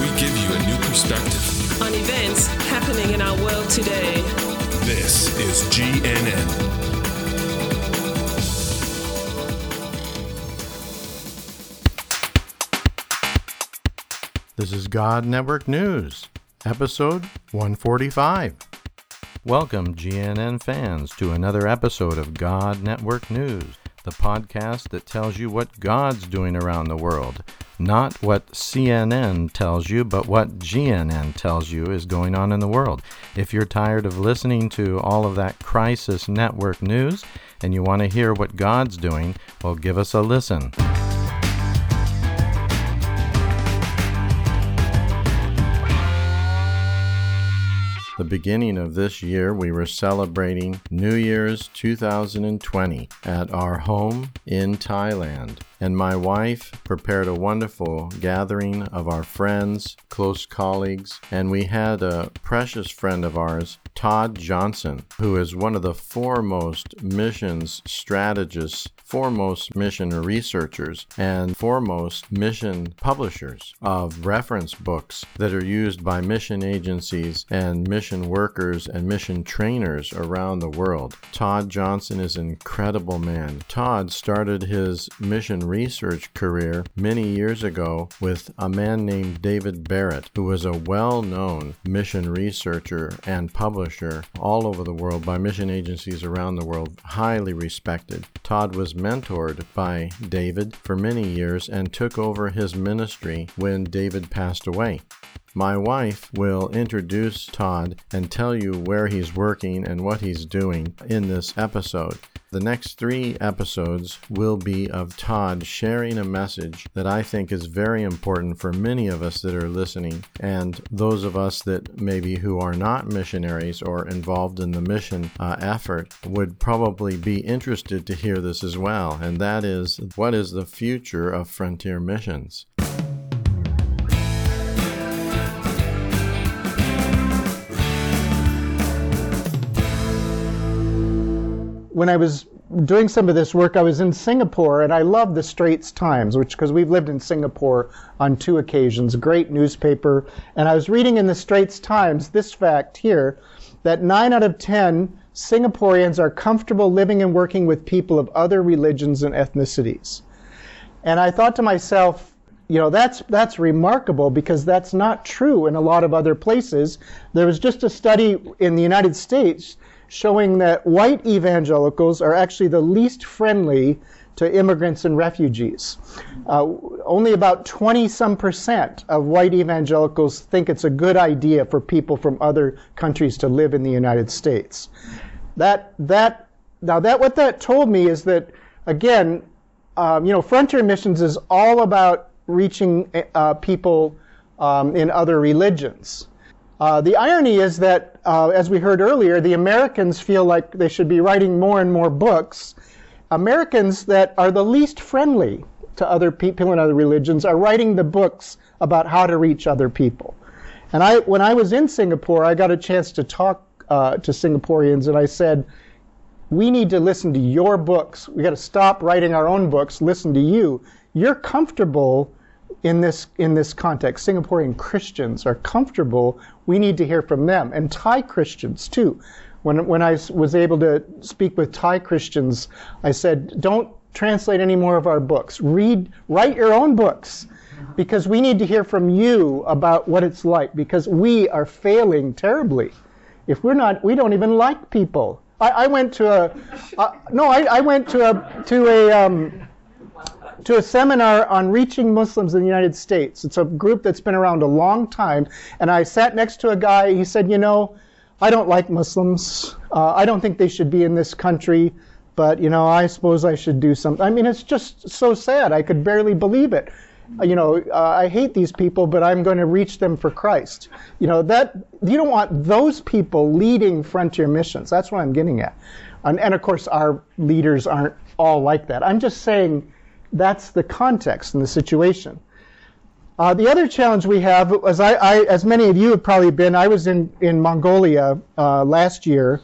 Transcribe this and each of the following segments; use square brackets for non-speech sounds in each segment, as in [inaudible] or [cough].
We give you a new perspective. on events happening in our world today. This is GNN. This is God Network News, episode 145. Welcome, GNN fans, to another episode of God Network News, the podcast that tells you what God's doing around the world. Not what CNN tells you, but what GNN tells you is going on in the world. If you're tired of listening to all of that crisis network news and you want to hear what God's doing, well, give us a listen. The beginning of this year, we were celebrating New Year's 2020 at our home in Thailand. And my wife prepared a wonderful gathering of our friends, close colleagues, and we had a precious friend of ours, Todd Johnson, who is one of the foremost missions strategists, foremost mission researchers, and foremost mission publishers of reference books that are used by mission agencies and mission workers and mission trainers around the world. Todd Johnson is an incredible man. Todd started his mission research career many years ago with a man named David Barrett, who was a well known mission researcher and publisher all over the world by mission agencies around the world, highly respected. Todd was mentored by David for many years and took over his ministry when David passed away. My wife will introduce Todd and tell you where he's working and what he's doing in this episode. The next three episodes will be of Todd sharing a message that I think is very important for many of us that are listening and those of us that maybe who are not missionaries or involved in the mission uh, effort would probably be interested to hear this as well. And that is what is the future of frontier missions? When I was doing some of this work, I was in Singapore, and I love the Straits Times, which because we've lived in Singapore on two occasions, great newspaper. And I was reading in the Straits Times this fact here that nine out of ten Singaporeans are comfortable living and working with people of other religions and ethnicities. And I thought to myself, you know, that's that's remarkable because that's not true in a lot of other places. There was just a study in the United States showing that white evangelicals are actually the least friendly to immigrants and refugees. Uh, only about 20 some percent of white evangelicals think it's a good idea for people from other countries to live in the United States. That that now that what that told me is that again, um, you know, frontier missions is all about reaching uh, people um, in other religions. Uh, the irony is that, uh, as we heard earlier, the Americans feel like they should be writing more and more books. Americans that are the least friendly to other people in other religions are writing the books about how to reach other people. And I, when I was in Singapore, I got a chance to talk uh, to Singaporeans, and I said, "We need to listen to your books. We got to stop writing our own books. Listen to you. You're comfortable." In this in this context. Singaporean Christians are comfortable. We need to hear from them, and Thai Christians too. When when I was able to speak with Thai Christians, I said, "Don't translate any more of our books. Read, write your own books." Because we need to hear from you about what it's like, because we are failing terribly. If we're not, we don't even like people. I, I went to a, uh, no, I, I went to a to a um, to a seminar on reaching Muslims in the United States. It's a group that's been around a long time. And I sat next to a guy, he said, You know, I don't like Muslims. Uh, I don't think they should be in this country, but, you know, I suppose I should do something. I mean, it's just so sad. I could barely believe it. you know, uh, I hate these people, but I'm going to reach them for Christ. You know, that you don't want those people leading frontier missions. That's what I'm getting at. And, and of course, our leaders aren't all like that. I'm just saying that's the context and the situation. Uh, the other challenge we have, as I, I, as many of you have probably been, I was in in Mongolia uh, last year,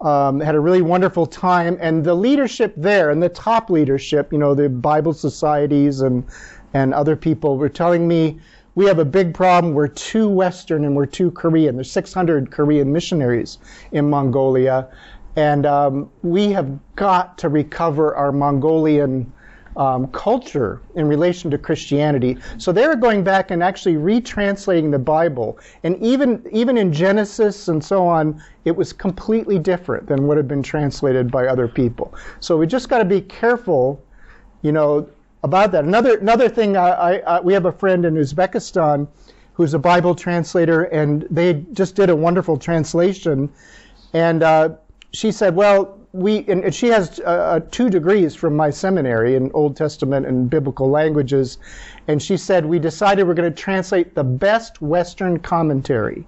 um, had a really wonderful time, and the leadership there, and the top leadership, you know, the Bible societies and and other people were telling me we have a big problem. We're too Western and we're too Korean. There's 600 Korean missionaries in Mongolia, and um, we have got to recover our Mongolian um, culture in relation to Christianity. So they're going back and actually retranslating the Bible. And even, even in Genesis and so on, it was completely different than what had been translated by other people. So we just got to be careful, you know, about that. Another, another thing, I, I, we have a friend in Uzbekistan who's a Bible translator, and they just did a wonderful translation. And uh, she said, well, we and she has uh, uh, two degrees from my seminary in Old Testament and biblical languages, and she said we decided we're going to translate the best Western commentary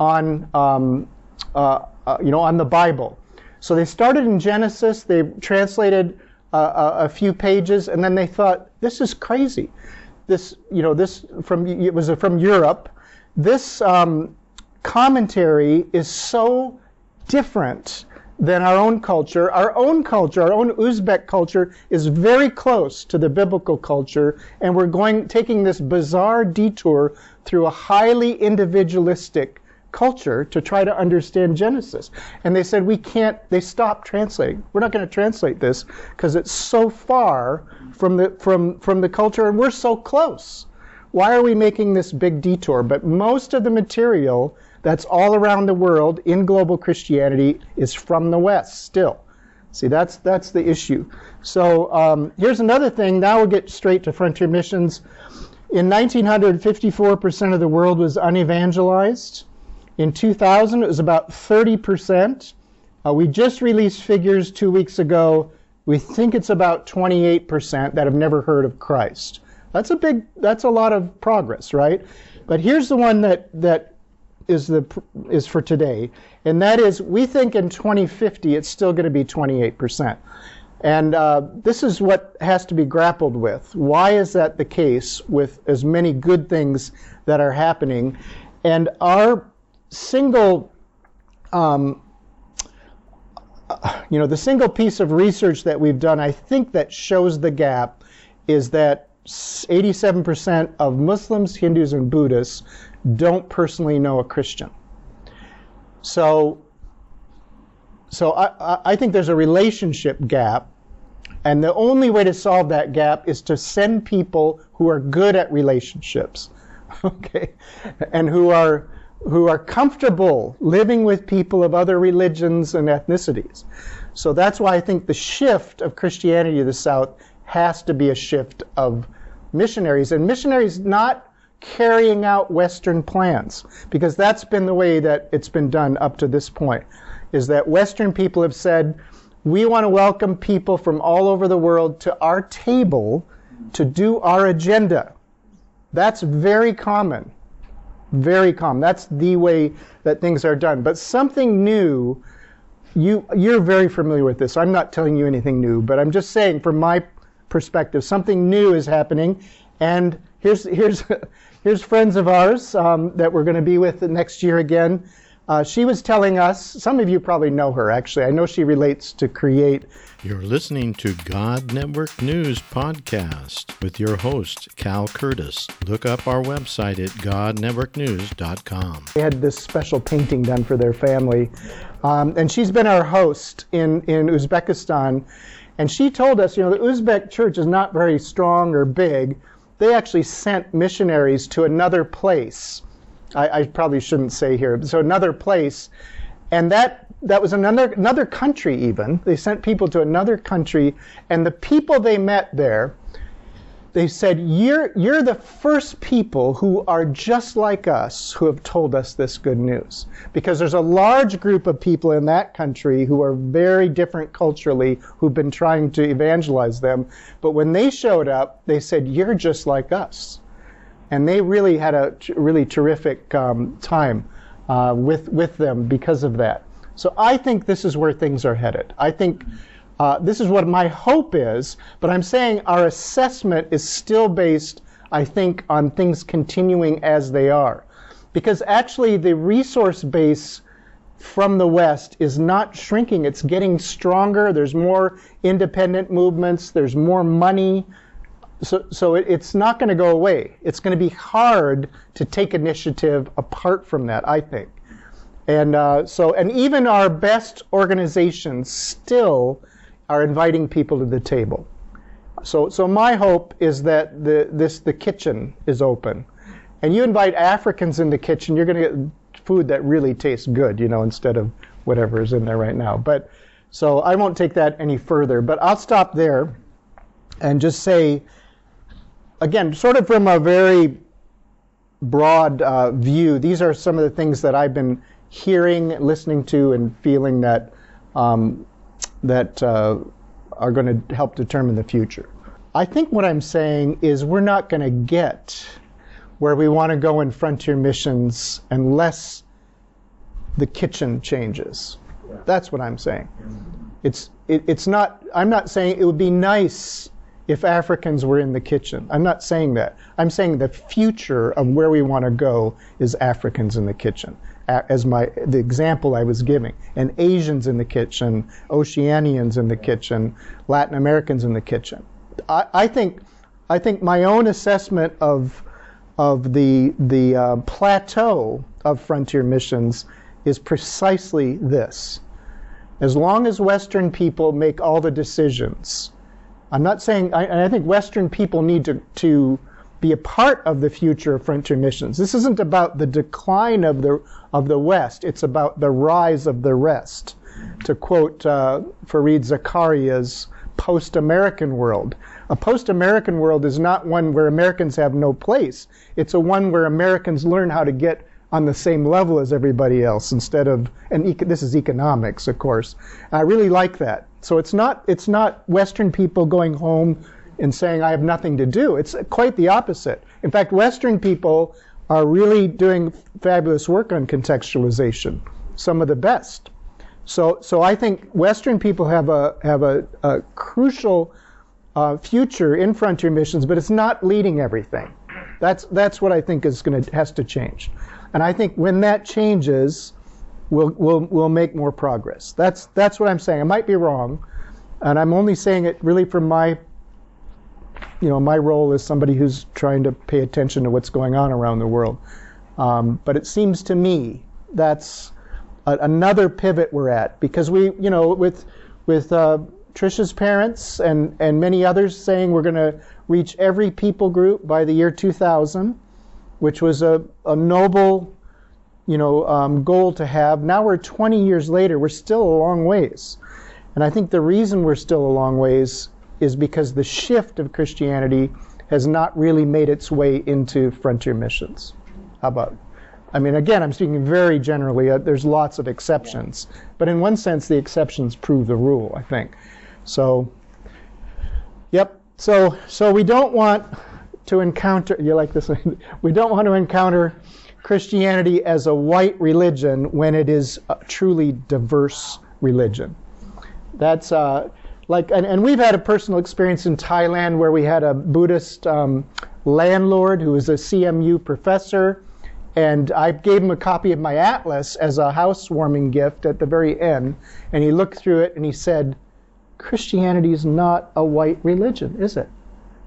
on um, uh, uh, you know on the Bible. So they started in Genesis. They translated uh, a, a few pages, and then they thought this is crazy. This you know this from it was from Europe. This um, commentary is so different than our own culture. Our own culture, our own Uzbek culture, is very close to the biblical culture, and we're going taking this bizarre detour through a highly individualistic culture to try to understand Genesis. And they said we can't. They stopped translating. We're not going to translate this because it's so far from the from from the culture, and we're so close. Why are we making this big detour? But most of the material that's all around the world in global Christianity is from the West still. See, that's that's the issue. So um, here's another thing. Now we'll get straight to frontier missions. In 1900, 54% of the world was unevangelized. In 2000, it was about 30%. Uh, we just released figures two weeks ago. We think it's about 28% that have never heard of Christ. That's a big, that's a lot of progress, right? But here's the one that that is the is for today, and that is we think in 2050 it's still going to be 28 percent. And uh, this is what has to be grappled with. Why is that the case with as many good things that are happening? And our single, um, you know, the single piece of research that we've done, I think that shows the gap, is that 87% of Muslims, Hindus, and Buddhists don't personally know a Christian. So, so I, I think there's a relationship gap, and the only way to solve that gap is to send people who are good at relationships, [laughs] okay, and who are who are comfortable living with people of other religions and ethnicities. So that's why I think the shift of Christianity to the South has to be a shift of missionaries, and missionaries not carrying out Western plans, because that's been the way that it's been done up to this point, is that Western people have said, we want to welcome people from all over the world to our table to do our agenda. That's very common. Very common. That's the way that things are done. But something new, you, you're very familiar with this. I'm not telling you anything new, but I'm just saying from my perspective, something new is happening. And here's, here's, [laughs] Here's friends of ours um, that we're going to be with next year again. Uh, she was telling us, some of you probably know her actually. I know she relates to Create. You're listening to God Network News Podcast with your host, Cal Curtis. Look up our website at godnetworknews.com. They had this special painting done for their family. Um, and she's been our host in, in Uzbekistan. And she told us, you know, the Uzbek church is not very strong or big they actually sent missionaries to another place. I, I probably shouldn't say here. So another place, and that that was another another country. Even they sent people to another country, and the people they met there. They said, you're, you're the first people who are just like us who have told us this good news. Because there's a large group of people in that country who are very different culturally who've been trying to evangelize them. But when they showed up, they said, You're just like us. And they really had a t- really terrific um, time uh, with, with them because of that. So I think this is where things are headed. I think. Uh, this is what my hope is, but I'm saying our assessment is still based, I think, on things continuing as they are. Because actually, the resource base from the West is not shrinking, it's getting stronger. There's more independent movements, there's more money. So, so it, it's not going to go away. It's going to be hard to take initiative apart from that, I think. And uh, so, and even our best organizations still are inviting people to the table. So, so my hope is that the, this, the kitchen is open. And you invite Africans in the kitchen, you're going to get food that really tastes good, you know, instead of whatever is in there right now. But so I won't take that any further, but I'll stop there and just say, again, sort of from a very broad uh, view, these are some of the things that I've been hearing, listening to, and feeling that um, that uh, are going to help determine the future. I think what I'm saying is we're not going to get where we want to go in frontier missions unless the kitchen changes. That's what I'm saying. It's it, it's not. I'm not saying it would be nice if Africans were in the kitchen. I'm not saying that. I'm saying the future of where we want to go is Africans in the kitchen as my the example I was giving, and Asians in the kitchen, Oceanians in the kitchen, Latin Americans in the kitchen. I, I think I think my own assessment of of the the uh, plateau of frontier missions is precisely this. As long as Western people make all the decisions, I'm not saying, I, I think Western people need to, to be a part of the future of frontier missions. This isn't about the decline of the of the West. It's about the rise of the rest. To quote uh, Fareed Zakaria's post-American world, a post-American world is not one where Americans have no place. It's a one where Americans learn how to get on the same level as everybody else instead of and eco, this is economics, of course. I really like that. So it's not it's not Western people going home and saying I have nothing to do. It's quite the opposite. In fact, Western people are really doing fabulous work on contextualization, some of the best. So, so I think Western people have a have a, a crucial uh, future in frontier missions, but it's not leading everything. That's that's what I think is going to has to change, and I think when that changes, we'll we'll we'll make more progress. That's that's what I'm saying. I might be wrong, and I'm only saying it really from my you know, my role is somebody who's trying to pay attention to what's going on around the world. Um, but it seems to me that's a, another pivot we're at because we, you know, with with uh, Trisha's parents and and many others saying we're going to reach every people group by the year 2000, which was a, a noble, you know, um, goal to have. Now we're 20 years later. We're still a long ways, and I think the reason we're still a long ways is because the shift of Christianity has not really made its way into frontier missions. How about? I mean, again, I'm speaking very generally. Uh, there's lots of exceptions, but in one sense, the exceptions prove the rule. I think. So, yep. So, so we don't want to encounter. You like this? [laughs] we don't want to encounter Christianity as a white religion when it is a truly diverse religion. That's uh, like, and, and we've had a personal experience in Thailand where we had a Buddhist um, landlord who was a CMU professor, and I gave him a copy of my atlas as a housewarming gift at the very end, and he looked through it and he said, Christianity is not a white religion, is it?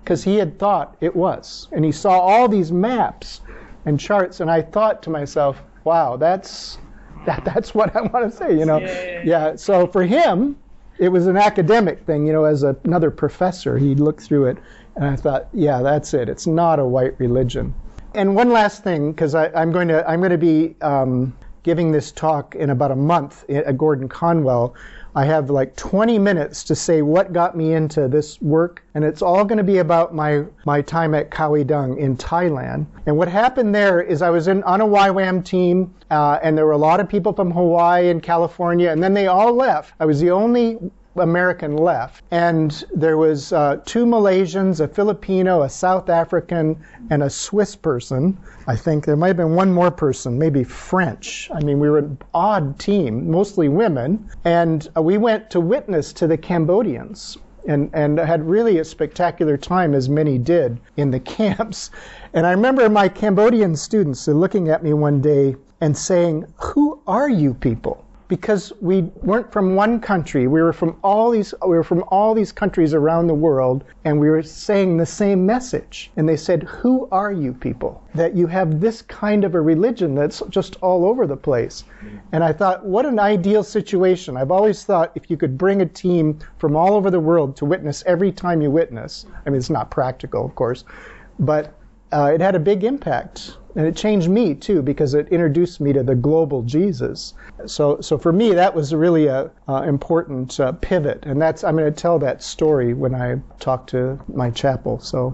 Because he had thought it was. And he saw all these maps and charts, and I thought to myself, wow, that's [laughs] that, that's what I want to say, you know. Yeah, yeah, so for him, it was an academic thing, you know, as a, another professor, he looked through it, and I thought, yeah, that's it. It's not a white religion. And one last thing, because I'm going to I'm going to be um, giving this talk in about a month at Gordon Conwell I have like 20 minutes to say what got me into this work, and it's all going to be about my, my time at Khao Dung in Thailand. And what happened there is I was in, on a YWAM team, uh, and there were a lot of people from Hawaii and California, and then they all left. I was the only American left. And there was uh, two Malaysians, a Filipino, a South African, and a Swiss person. I think there might have been one more person, maybe French. I mean, we were an odd team, mostly women. And uh, we went to witness to the Cambodians. And, and had really a spectacular time, as many did in the [laughs] camps. And I remember my Cambodian students looking at me one day and saying, Who are you people? Because we weren't from one country. We were from all these we were from all these countries around the world and we were saying the same message. And they said, "Who are you people that you have this kind of a religion that's just all over the place?" And I thought, what an ideal situation. I've always thought if you could bring a team from all over the world to witness every time you witness. I mean, it's not practical, of course, but uh, it had a big impact and it changed me too because it introduced me to the global Jesus. So, so for me, that was really a important uh, pivot, and that's I'm going to tell that story when I talk to my chapel. So.